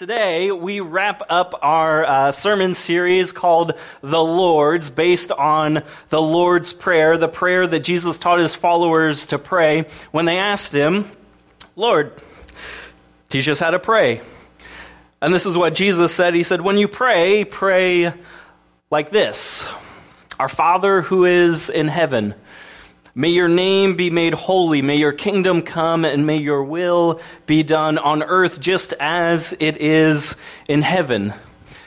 Today, we wrap up our uh, sermon series called The Lord's, based on the Lord's Prayer, the prayer that Jesus taught his followers to pray when they asked him, Lord, teach us how to pray. And this is what Jesus said. He said, When you pray, pray like this Our Father who is in heaven May your name be made holy. May your kingdom come and may your will be done on earth just as it is in heaven.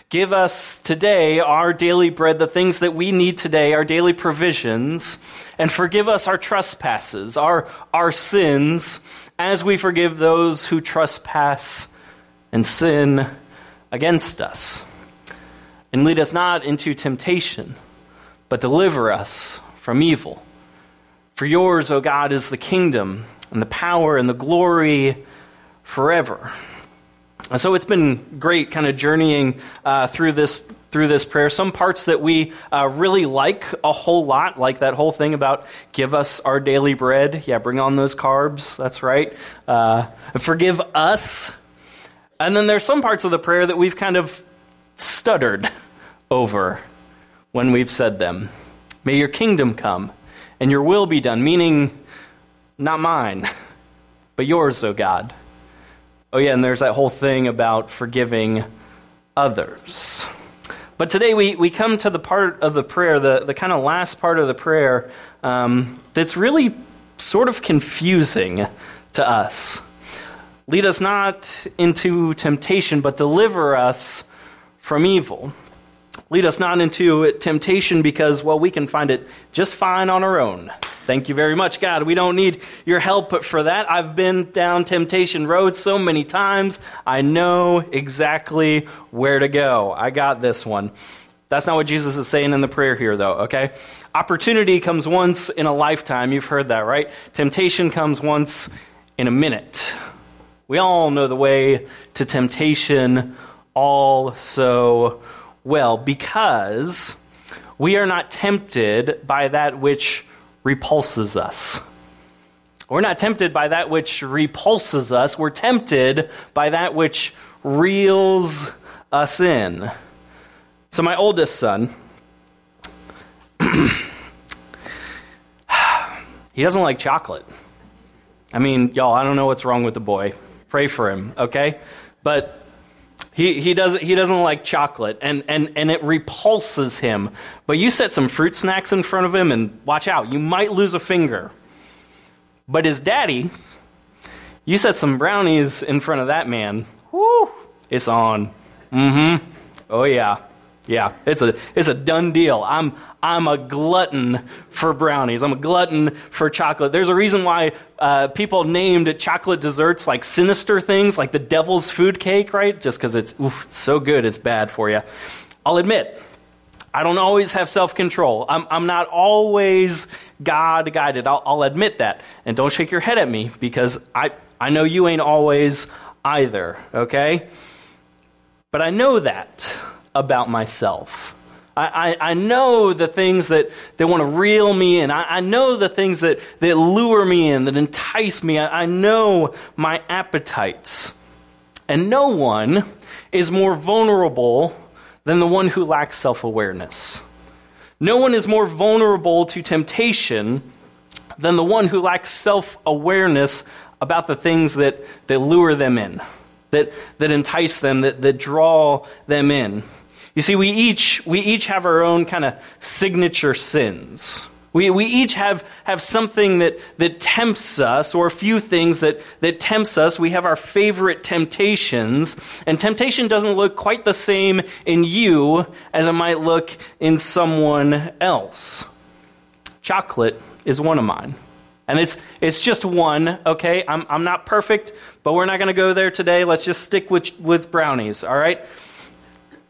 Give us today our daily bread, the things that we need today, our daily provisions, and forgive us our trespasses, our, our sins, as we forgive those who trespass and sin against us. And lead us not into temptation, but deliver us from evil. For yours, O God, is the kingdom and the power and the glory forever. And so it's been great kind of journeying uh, through this through this prayer. Some parts that we uh, really like a whole lot, like that whole thing about give us our daily bread. Yeah, bring on those carbs. That's right. Uh, forgive us. And then there's some parts of the prayer that we've kind of stuttered over when we've said them. May your kingdom come and your will be done, meaning not mine, but yours, O God. Oh, yeah, and there's that whole thing about forgiving others. But today we, we come to the part of the prayer, the, the kind of last part of the prayer, um, that's really sort of confusing to us. Lead us not into temptation, but deliver us from evil. Lead us not into temptation because, well, we can find it just fine on our own. Thank you very much, God. We don't need your help for that. I've been down temptation road so many times. I know exactly where to go. I got this one. That's not what Jesus is saying in the prayer here, though, okay? Opportunity comes once in a lifetime. You've heard that, right? Temptation comes once in a minute. We all know the way to temptation all so well because we are not tempted by that which repulses us. We're not tempted by that which repulses us. We're tempted by that which reels us in. So, my oldest son, he doesn't like chocolate. I mean, y'all, I don't know what's wrong with the boy. Pray for him, okay? But he, he, doesn't, he doesn't like chocolate, and, and, and it repulses him. But you set some fruit snacks in front of him, and watch out, you might lose a finger. But his daddy, you set some brownies in front of that man, whoo, it's on. Mm hmm. Oh, yeah. Yeah, it's a it's a done deal. I'm I'm a glutton for brownies. I'm a glutton for chocolate. There's a reason why uh, people named chocolate desserts like sinister things, like the devil's food cake, right? Just because it's oof, so good, it's bad for you. I'll admit, I don't always have self control. I'm, I'm not always God guided. I'll, I'll admit that. And don't shake your head at me because I, I know you ain't always either, okay? But I know that about myself. I, I, I, know the things that, that want to reel me in. I, I, know the things that, that lure me in, that entice me. I, I know my appetites. And no one is more vulnerable than the one who lacks self awareness. No one is more vulnerable to temptation than the one who lacks self awareness about the things that, that lure them in, that, that entice them, that, that draw them in. You see, we each, we each have our own kind of signature sins. We, we each have, have something that, that tempts us, or a few things that, that tempts us. We have our favorite temptations, and temptation doesn't look quite the same in you as it might look in someone else. Chocolate is one of mine. And it's, it's just one, okay? I'm, I'm not perfect, but we're not going to go there today. Let's just stick with, with brownies, all right?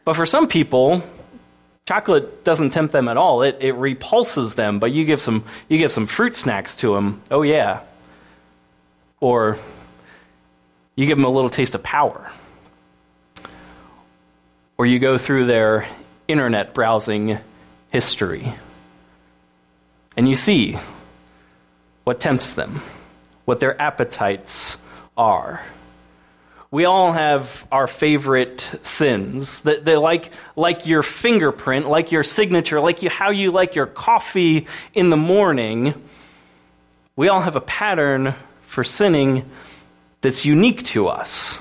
But for some people, chocolate doesn't tempt them at all. It, it repulses them, but you give, some, you give some fruit snacks to them, oh yeah. Or you give them a little taste of power. Or you go through their internet browsing history and you see what tempts them, what their appetites are. We all have our favorite sins. That they like like your fingerprint, like your signature, like you, how you like your coffee in the morning. We all have a pattern for sinning that's unique to us.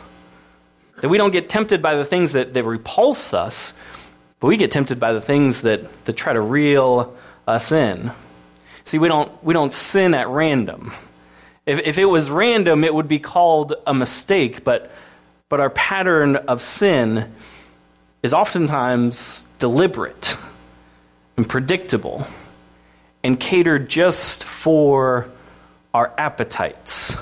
That we don't get tempted by the things that, that repulse us, but we get tempted by the things that, that try to reel us in. See, we don't, we don't sin at random. If, if it was random, it would be called a mistake, but, but our pattern of sin is oftentimes deliberate and predictable and catered just for our appetites.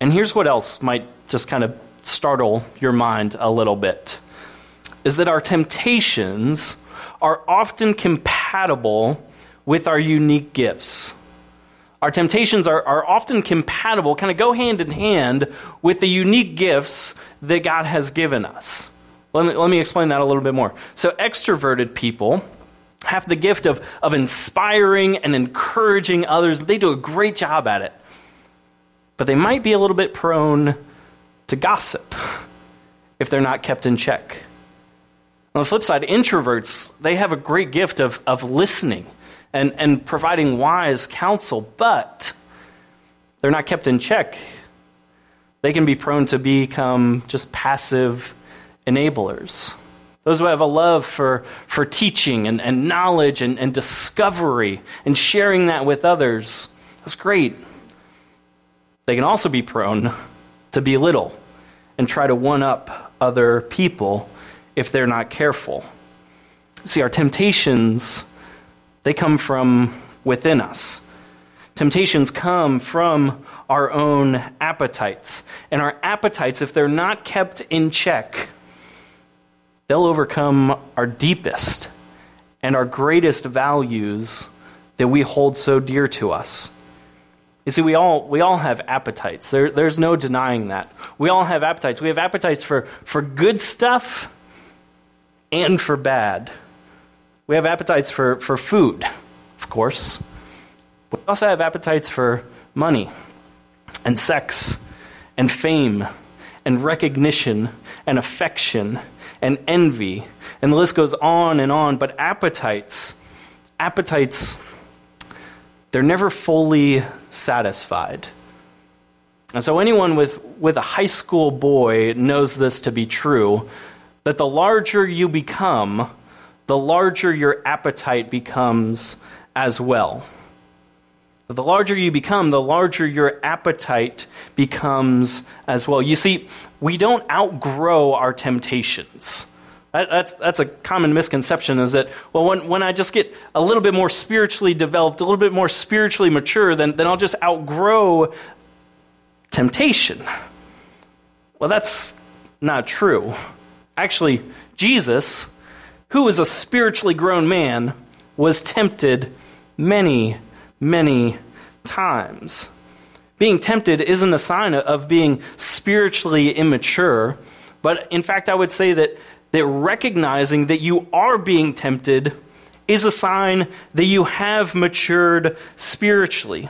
And here's what else might just kind of startle your mind a little bit is that our temptations are often compatible with our unique gifts. Our temptations are, are often compatible, kind of go hand in hand with the unique gifts that God has given us. Let me, let me explain that a little bit more. So, extroverted people have the gift of, of inspiring and encouraging others. They do a great job at it. But they might be a little bit prone to gossip if they're not kept in check. On the flip side, introverts, they have a great gift of, of listening and, and providing wise counsel, but they're not kept in check. They can be prone to become just passive enablers. Those who have a love for, for teaching and, and knowledge and, and discovery and sharing that with others, that's great. They can also be prone to belittle and try to one up other people if they're not careful. See, our temptations they come from within us. Temptations come from our own appetites. And our appetites, if they're not kept in check, they'll overcome our deepest and our greatest values that we hold so dear to us. You see, we all, we all have appetites. There, there's no denying that. We all have appetites. We have appetites for, for good stuff and for bad. We have appetites for, for food, of course. We also have appetites for money and sex and fame and recognition and affection and envy. And the list goes on and on. But appetites, appetites, they're never fully satisfied. And so anyone with, with a high school boy knows this to be true that the larger you become, the larger your appetite becomes as well. The larger you become, the larger your appetite becomes as well. You see, we don't outgrow our temptations. That, that's, that's a common misconception is that, well, when, when I just get a little bit more spiritually developed, a little bit more spiritually mature, then, then I'll just outgrow temptation. Well, that's not true. Actually, Jesus who was a spiritually grown man, was tempted many, many times. Being tempted isn't a sign of being spiritually immature, but in fact, I would say that, that recognizing that you are being tempted is a sign that you have matured spiritually.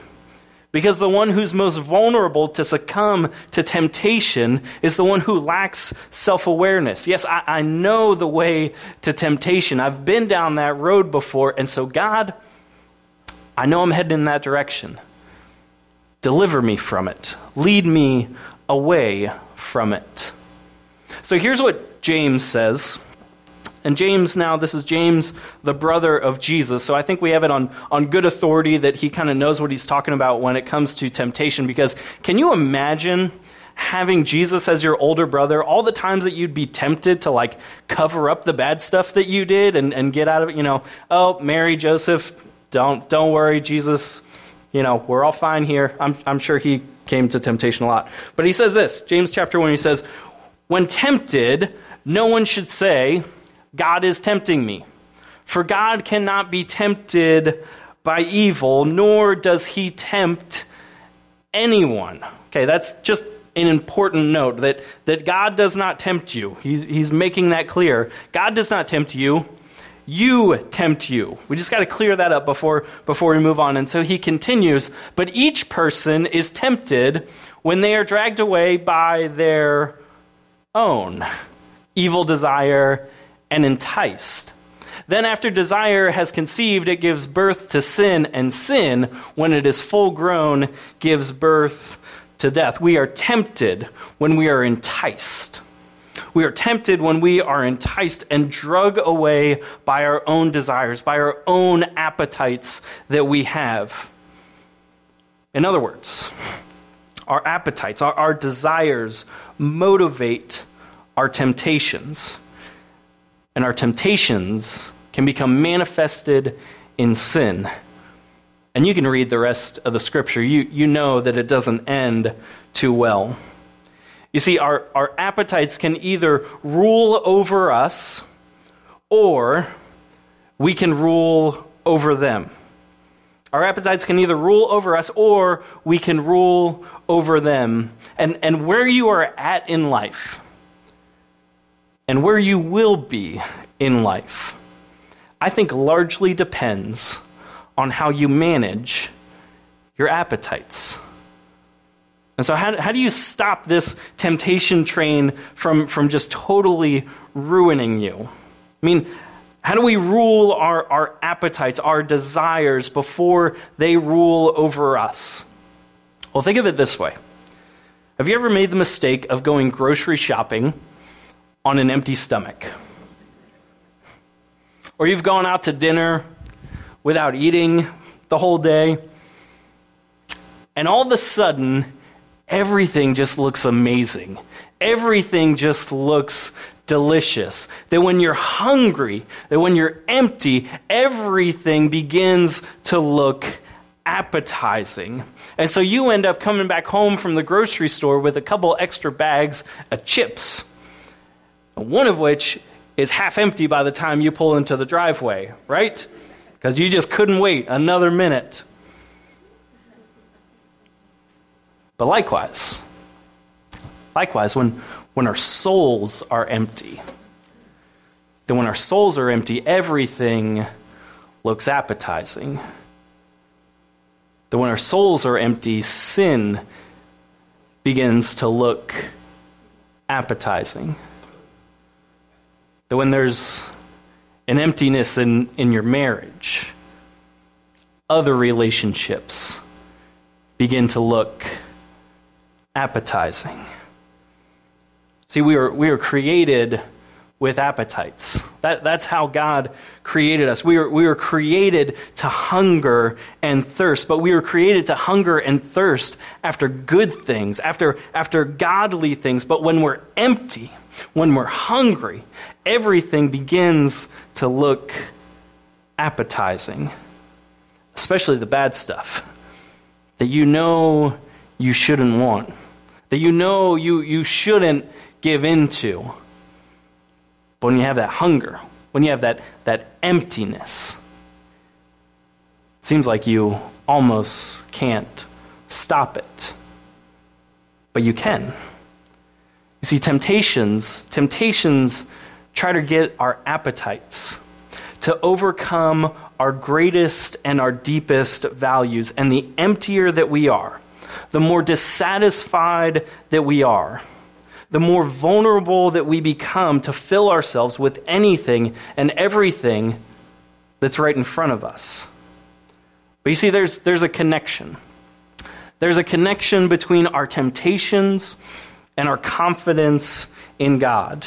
Because the one who's most vulnerable to succumb to temptation is the one who lacks self awareness. Yes, I, I, know the way to temptation. I've been down that road before. And so, God, I know I'm heading in that direction. Deliver me from it, lead me away from it. So, here's what James says and James, now, this is James, the brother of Jesus. So I think we have it on, on good authority that he kind of knows what he's talking about when it comes to temptation. Because can you imagine having Jesus as your older brother, all the times that you'd be tempted to like cover up the bad stuff that you did and, and get out of it, you know, oh, Mary, Joseph, don't, don't worry, Jesus, you know, we're all fine here. I'm, I'm sure he came to temptation a lot. But he says this, James chapter 1, he says, When tempted, no one should say, God is tempting me. For God cannot be tempted by evil, nor does he tempt anyone. Okay, that's just an important note that, that God does not tempt you. He's, he's making that clear. God does not tempt you. you tempt you. We just got to clear that up before, before we move on. And so he continues, but each person is tempted when they are dragged away by their own evil desire and enticed. Then, after desire has conceived, it gives birth to sin, and sin, when it is full grown, gives birth to death. We are tempted when we are enticed. We are tempted when we are enticed and drug away by our own desires, by our own appetites that we have. In other words, our appetites, our, our desires motivate our temptations. And our temptations can become manifested in sin. And you can read the rest of the scripture. You, you know that it doesn't end too well. You see, our, our appetites can either rule over us or we can rule over them. Our appetites can either rule over us or we can rule over them. And, and where you are at in life and where you will be in life, I think largely depends on how you manage your appetites. And so, how, how do you stop this temptation train from, from just totally ruining you? I mean, how do we rule our, our appetites, our desires, before they rule over us? Well, think of it this way Have you ever made the mistake of going grocery shopping on an empty stomach? Or you've gone out to dinner without eating the whole day, and all of a sudden, everything just looks amazing. Everything just looks delicious. That when you're hungry, that when you're empty, everything begins to look appetizing. And so you end up coming back home from the grocery store with a couple extra bags of chips, one of which is half empty by the time you pull into the driveway, right? Because you just couldn't wait another minute. But likewise, likewise, when, when our souls are empty, then when our souls are empty, everything looks appetizing. That when our souls are empty, sin begins to look appetizing. That when there's an emptiness in, in your marriage, other relationships begin to look appetizing. See, we are, we were created with appetites. That, that's how God created us. We were, we were created to hunger and thirst, but we were created to hunger and thirst after good things, after, after godly things. But when we're empty, when we're hungry, everything begins to look appetizing, especially the bad stuff that you know you shouldn't want, that you know you, you shouldn't give into. But when you have that hunger, when you have that, that emptiness, it seems like you almost can't stop it. But you can. You see, temptations, temptations try to get our appetites to overcome our greatest and our deepest values. And the emptier that we are, the more dissatisfied that we are, the more vulnerable that we become to fill ourselves with anything and everything that's right in front of us. But you see, there's, there's a connection. There's a connection between our temptations and our confidence in God.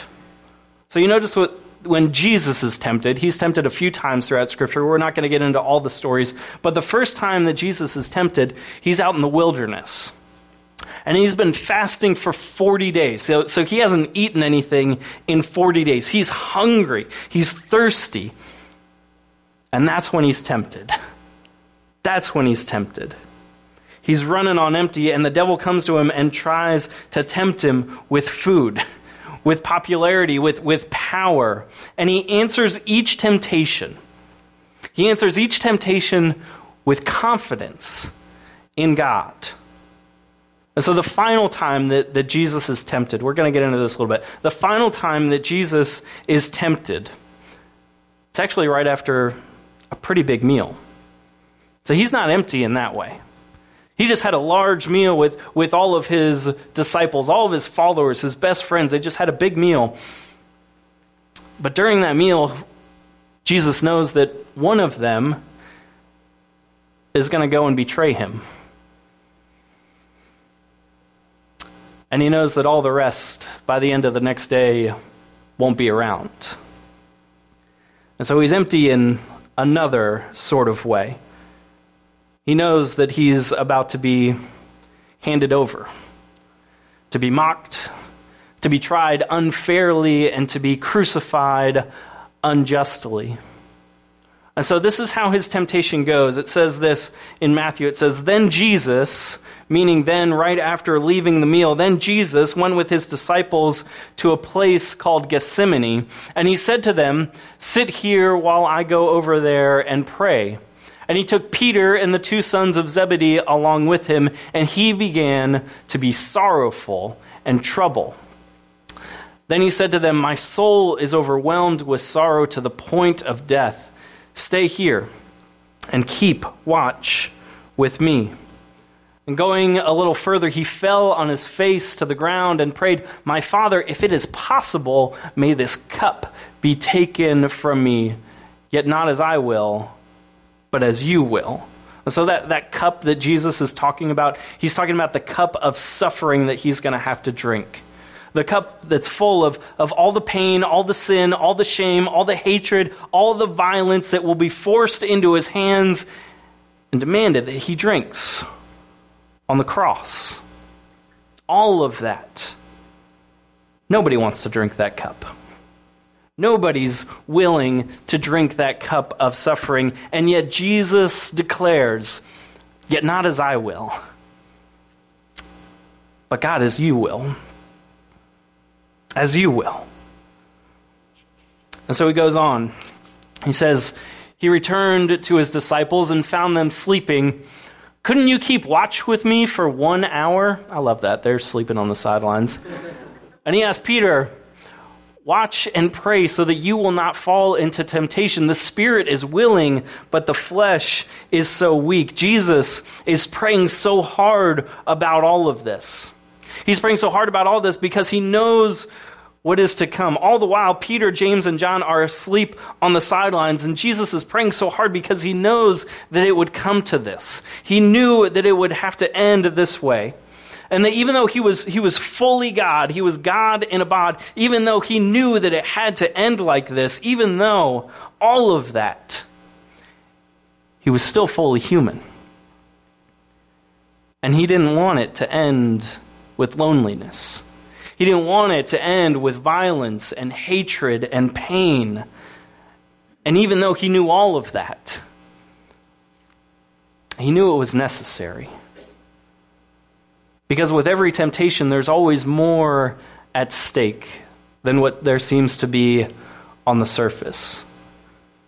So you notice what when Jesus is tempted, he's tempted a few times throughout Scripture. We're not going to get into all the stories, but the first time that Jesus is tempted, he's out in the wilderness. And he's been fasting for 40 days. So, so he hasn't eaten anything in 40 days. He's hungry, he's thirsty. And that's when he's tempted. That's when he's tempted. He's running on empty, and the devil comes to him and tries to tempt him with food with popularity, with, with power. And he answers each temptation. He answers each temptation with confidence in God. And so the final time that, that Jesus is tempted, we're going to get into this a little bit. The final time that Jesus is tempted, It's actually right after a pretty big meal. So he's not empty in that way. He just had a large meal with, with all of his disciples, all of his followers, his best friends. They just had a big meal. But during that meal, Jesus knows that one of them is going to go and betray him. And he knows that all the rest, by the end of the next day, won't be around. And so he's empty in another sort of way. He knows that he's about to be handed over, to be mocked, to be tried unfairly, and to be crucified unjustly. And so this is how his temptation goes. It says this in Matthew. It says, Then Jesus, meaning then right after leaving the meal, then Jesus went with his disciples to a place called Gethsemane. And he said to them, Sit here while I go over there and pray. And he took Peter and the two sons of Zebedee along with him, and he began to be sorrowful and troubled. Then he said to them, My soul is overwhelmed with sorrow to the point of death. Stay here and keep watch with me. And going a little further, he fell on his face to the ground and prayed, My father, if it is possible, may this cup be taken from me, yet not as I will, but as you will. And so that, that cup that Jesus is talking about, he's talking about the cup of suffering that he's going to have to drink the cup that's full of, of all the pain, all the sin, all the shame, all the hatred, all the violence that will be forced into his hands and demanded that he drinks on the cross. All of that. Nobody wants to drink that cup. Nobody's willing to drink that cup of suffering, and yet Jesus declares, Yet not as I will, but God as you will as you will. And so he goes on. He says, He returned to his disciples and found them sleeping. Couldn't you keep watch with me for one hour? I love that. They're sleeping on the sidelines. And he asked Peter, Watch and pray so that you will not fall into temptation. The spirit is willing, but the flesh is so weak. Jesus is praying so hard about all of this. He's praying so hard about all this because he knows what is to come. All the while, Peter, James, and John are asleep on the sidelines, and Jesus is praying so hard because he knows that it would come to this. He knew that it would have to end this way. And that even though he was, he was fully God, he was God in a bod, even though he knew that it had to end like this, even though all of that, he was still fully human. And he didn't want it to end with loneliness. He didn't want it to end with violence and hatred and pain. And even though he knew all of that, he knew it was necessary. Because with every temptation, there's always more at stake than what there seems to be on the surface.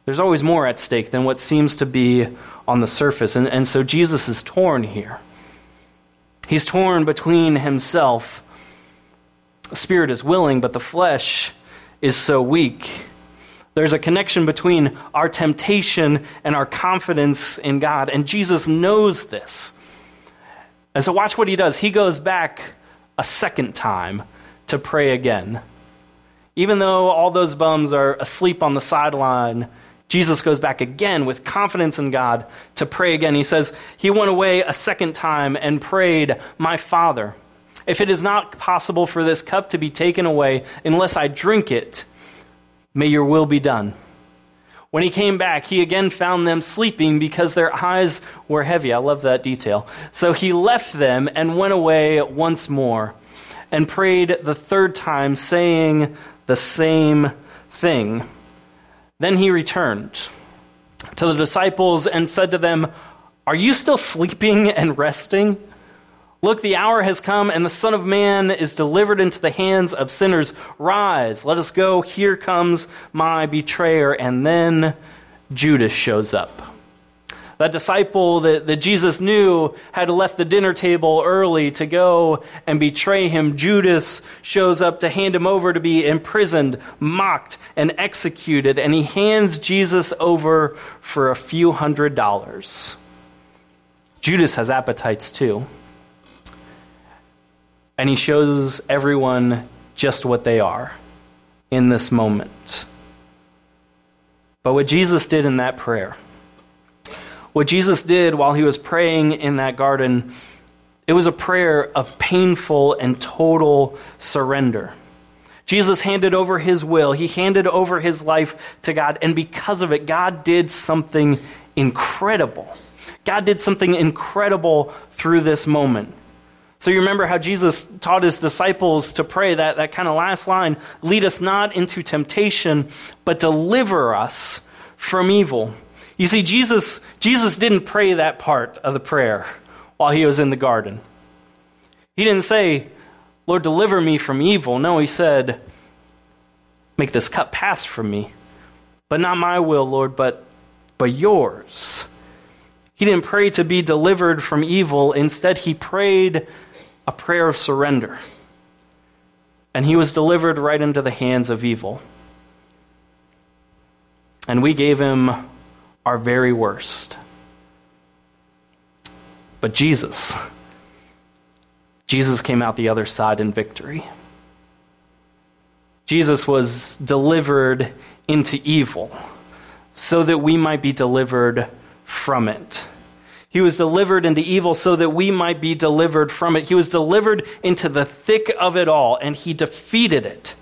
There's always more at stake than what seems to be on the surface. And, and so Jesus is torn here. He's torn between himself. The spirit is willing, but the flesh is so weak. There's a connection between our temptation and our confidence in God, and Jesus knows this. And so, watch what he does. He goes back a second time to pray again. Even though all those bums are asleep on the sideline, Jesus goes back again with confidence in God to pray again. He says, He went away a second time and prayed, My Father, if it is not possible for this cup to be taken away unless I drink it, may your will be done. When he came back, he again found them sleeping because their eyes were heavy. I love that detail. So he left them and went away once more and prayed the third time, saying the same thing. Then he returned to the disciples and said to them, Are you still sleeping and resting? Look, the hour has come, and the Son of Man is delivered into the hands of sinners. Rise, let us go. Here comes my betrayer. And then Judas shows up. That disciple that, that Jesus knew had left the dinner table early to go and betray him. Judas shows up to hand him over to be imprisoned, mocked, and executed, and he hands Jesus over for a few hundred dollars. Judas has appetites too. And he shows everyone just what they are in this moment. But what Jesus did in that prayer, what Jesus did while he was praying in that garden, it was a prayer of painful and total surrender. Jesus handed over his will, he handed over his life to God, and because of it, God did something incredible. God did something incredible through this moment. So you remember how Jesus taught his disciples to pray that, that kind of last line lead us not into temptation, but deliver us from evil. You see, Jesus, Jesus didn't pray that part of the prayer while he was in the garden. He didn't say, Lord, deliver me from evil. No, he said, Make this cup pass from me. But not my will, Lord, but, but yours. He didn't pray to be delivered from evil. Instead, he prayed a prayer of surrender. And he was delivered right into the hands of evil. And we gave him our very worst. But Jesus, Jesus came out the other side in victory. Jesus was delivered into evil so that we might be delivered from it. He was delivered into evil so that we might be delivered from it. He was delivered into the thick of it all, and he defeated it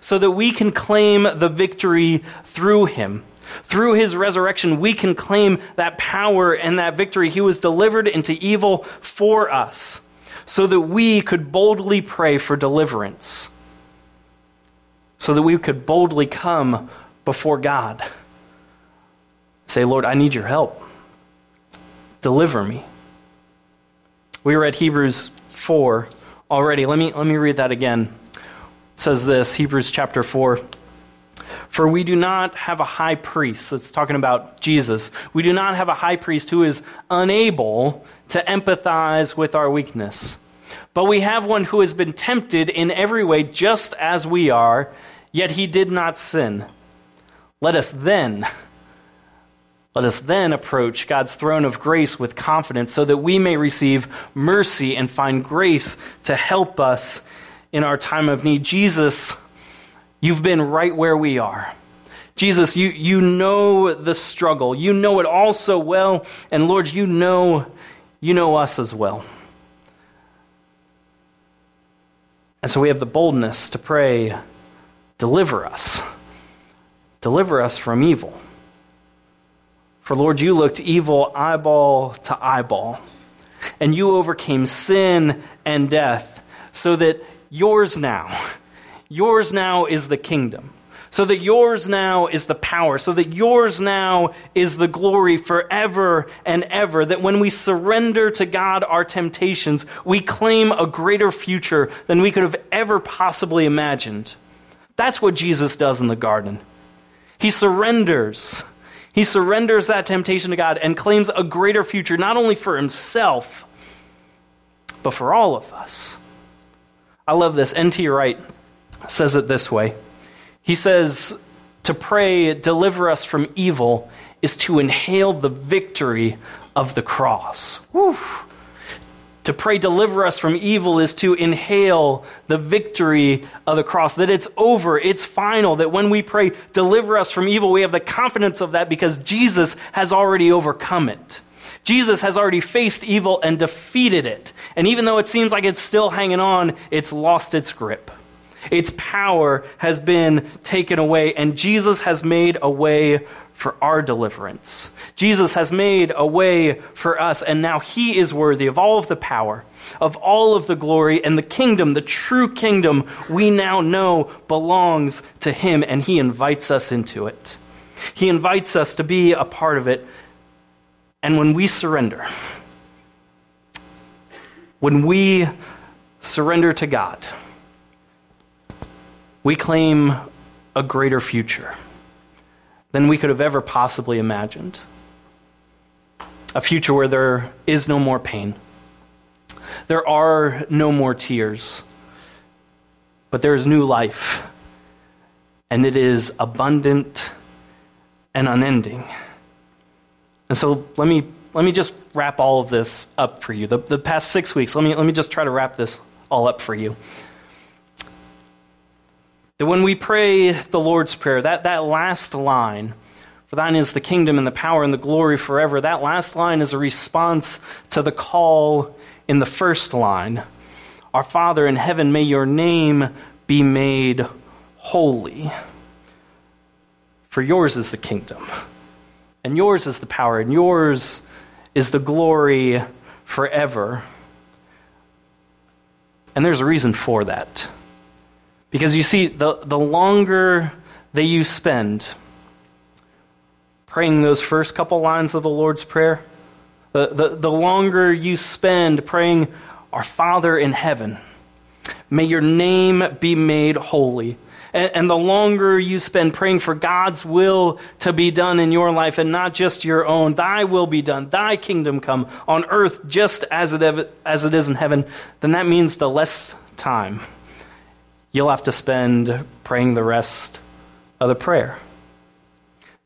so that we can claim the victory through him. Through his resurrection, we can claim that power and that victory. He was delivered into evil for us so that we could boldly pray for deliverance, so that we could boldly come before God. Say, Lord, I need your help. Deliver me. We read Hebrews 4 already. Let me, let me read that again. It says this Hebrews chapter 4. For we do not have a high priest, that's talking about Jesus. We do not have a high priest who is unable to empathize with our weakness. But we have one who has been tempted in every way just as we are, yet he did not sin. Let us then let us then approach God's throne of grace with confidence so that we may receive mercy and find grace to help us in our time of need. Jesus, you've been right where we are. Jesus, you, you know the struggle. You know it all so well. And Lord, you know, you know us as well. And so we have the boldness to pray, deliver us. Deliver us from evil. For Lord, you looked evil eyeball to eyeball, and you overcame sin and death, so that yours now, yours now is the kingdom, so that yours now is the power, so that yours now is the glory forever and ever. That when we surrender to God our temptations, we claim a greater future than we could have ever possibly imagined. That's what Jesus does in the garden. He surrenders he surrenders that temptation to God and claims a greater future, not only for himself, but for all of us. I love this. N.T. Wright says it this way He says, To pray, deliver us from evil, is to inhale the victory of the cross. Whew. To pray, deliver us from evil, is to inhale the victory of the cross, that it's over, it's final, that when we pray, deliver us from evil, we have the confidence of that because Jesus has already overcome it. Jesus has already faced evil and defeated it. And even though it seems like it's still hanging on, it's lost its grip. Its power has been taken away, and Jesus has made a way for our deliverance. Jesus has made a way for us, and now He is worthy of all of the power, of all of the glory, and the kingdom, the true kingdom we now know belongs to Him, and He invites us into it. He invites us to be a part of it. And when we surrender, when we surrender to God, we claim a greater future than we could have ever possibly imagined. a future where there is no more pain. There are no more tears, but there is new life, and it is abundant and unending. And so let me, let me just wrap all of this up for you. The, the past six weeks, let me, let me just try to wrap this all up for you. That when we pray the Lord's Prayer, that, that last line, for thine is the kingdom and the power and the glory forever, that last line is a response to the call in the first line Our Father in heaven, may your name be made holy. For yours is the kingdom, and yours is the power, and yours is the glory forever. And there's a reason for that. Because you see, the, the longer that you spend praying those first couple lines of the Lord's Prayer, the, the, the longer you spend praying, Our Father in heaven, may your name be made holy. And, the longer you spend praying for God's will to be done in your life and not just your own, thy will be done, thy kingdom come on earth just as it, as it is in heaven, then that means the less time you'll have to spend praying the rest of the prayer.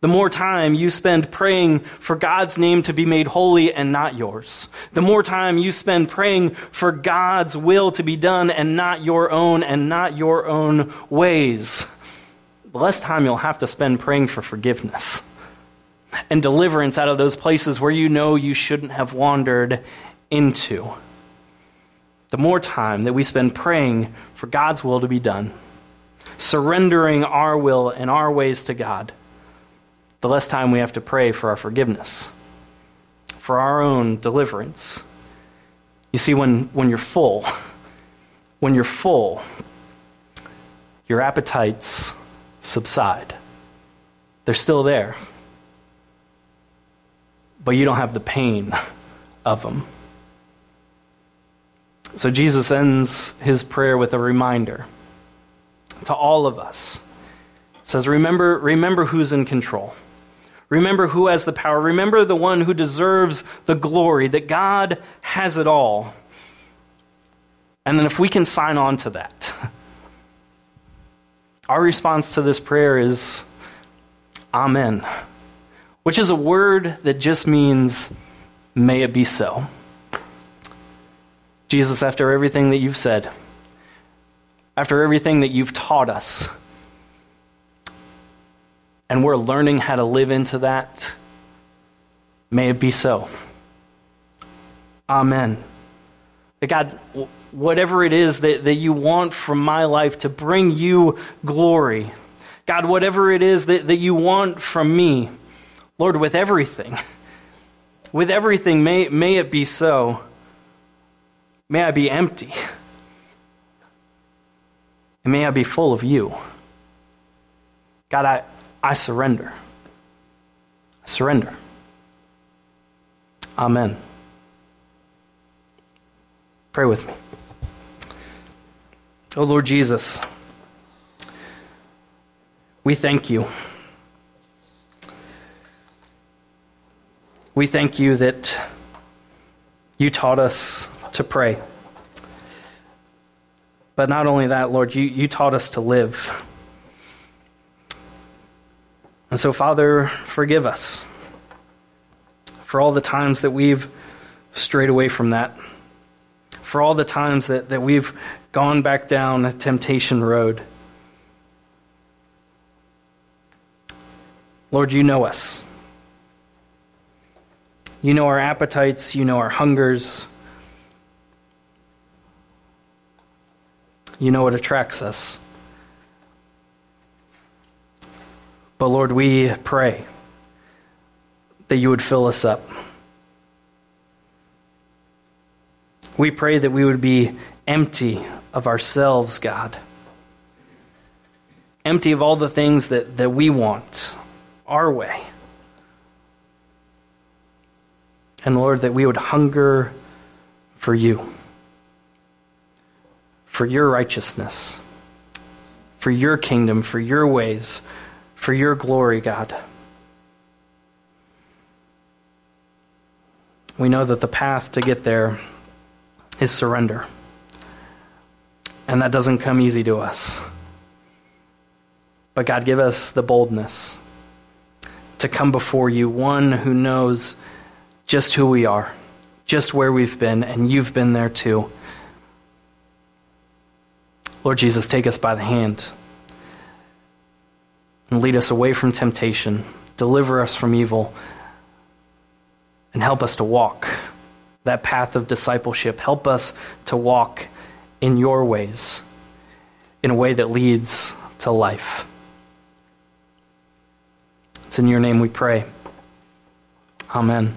The more time you spend praying for God's name to be made holy and not yours, the more time you spend praying for God's will to be done and not your own and not your own ways, the less time you'll have to spend praying for forgiveness and deliverance out of those places where you know you shouldn't have wandered into the more time that we spend praying for God's will to be done, surrendering our will and our ways to God, the less time we have to pray for our forgiveness, for our own deliverance. You see, when, when you're full, when you're full, your appetites subside. They're still there, but you don't have the pain of them. So Jesus ends his prayer with a reminder to all of us. Says, Remember, remember who's in control. Remember who has the power. Remember the one who deserves the glory, that God has it all. And then if we can sign on to that, our response to this prayer is Amen, which is a word that just means, may it be so. Jesus, after everything that you've said, after everything that you've taught us, and we're learning how to live into that, may it be so. Amen. God, whatever it is that, that you want from my life to bring you glory, God, whatever it is that, that you want from me, Lord, with everything, with everything, may, may it be so. May I be empty. And may I be full of you. God, I, I surrender. I surrender. Amen. Pray with me. Oh Lord Jesus, we thank you. We thank you that you taught us to pray. But not only that, Lord, you, you taught us to live. And so, Father, forgive us for all the times that we've strayed away from that, for all the times that, that we've gone back down temptation road. Lord, you know us. You know our appetites, you know our hungers. You know what attracts us. But Lord, we pray that you would fill us up. We pray that we would be empty of ourselves, God. Empty of all the things that, that we want our way. And Lord, that we would hunger for you for your righteousness, for your kingdom, for your ways, for your glory, God. we know that the path to get there is surrender. And that doesn't come easy to us. But God, give us the boldness to come before you, one who knows just who we are, just where we've been, and you've been there too. Lord Jesus, take us by the hand and lead us away from temptation, deliver us from evil, and help us to walk that path of discipleship. Help us to walk in your ways in a way that leads to life. It's in your name we pray. Amen.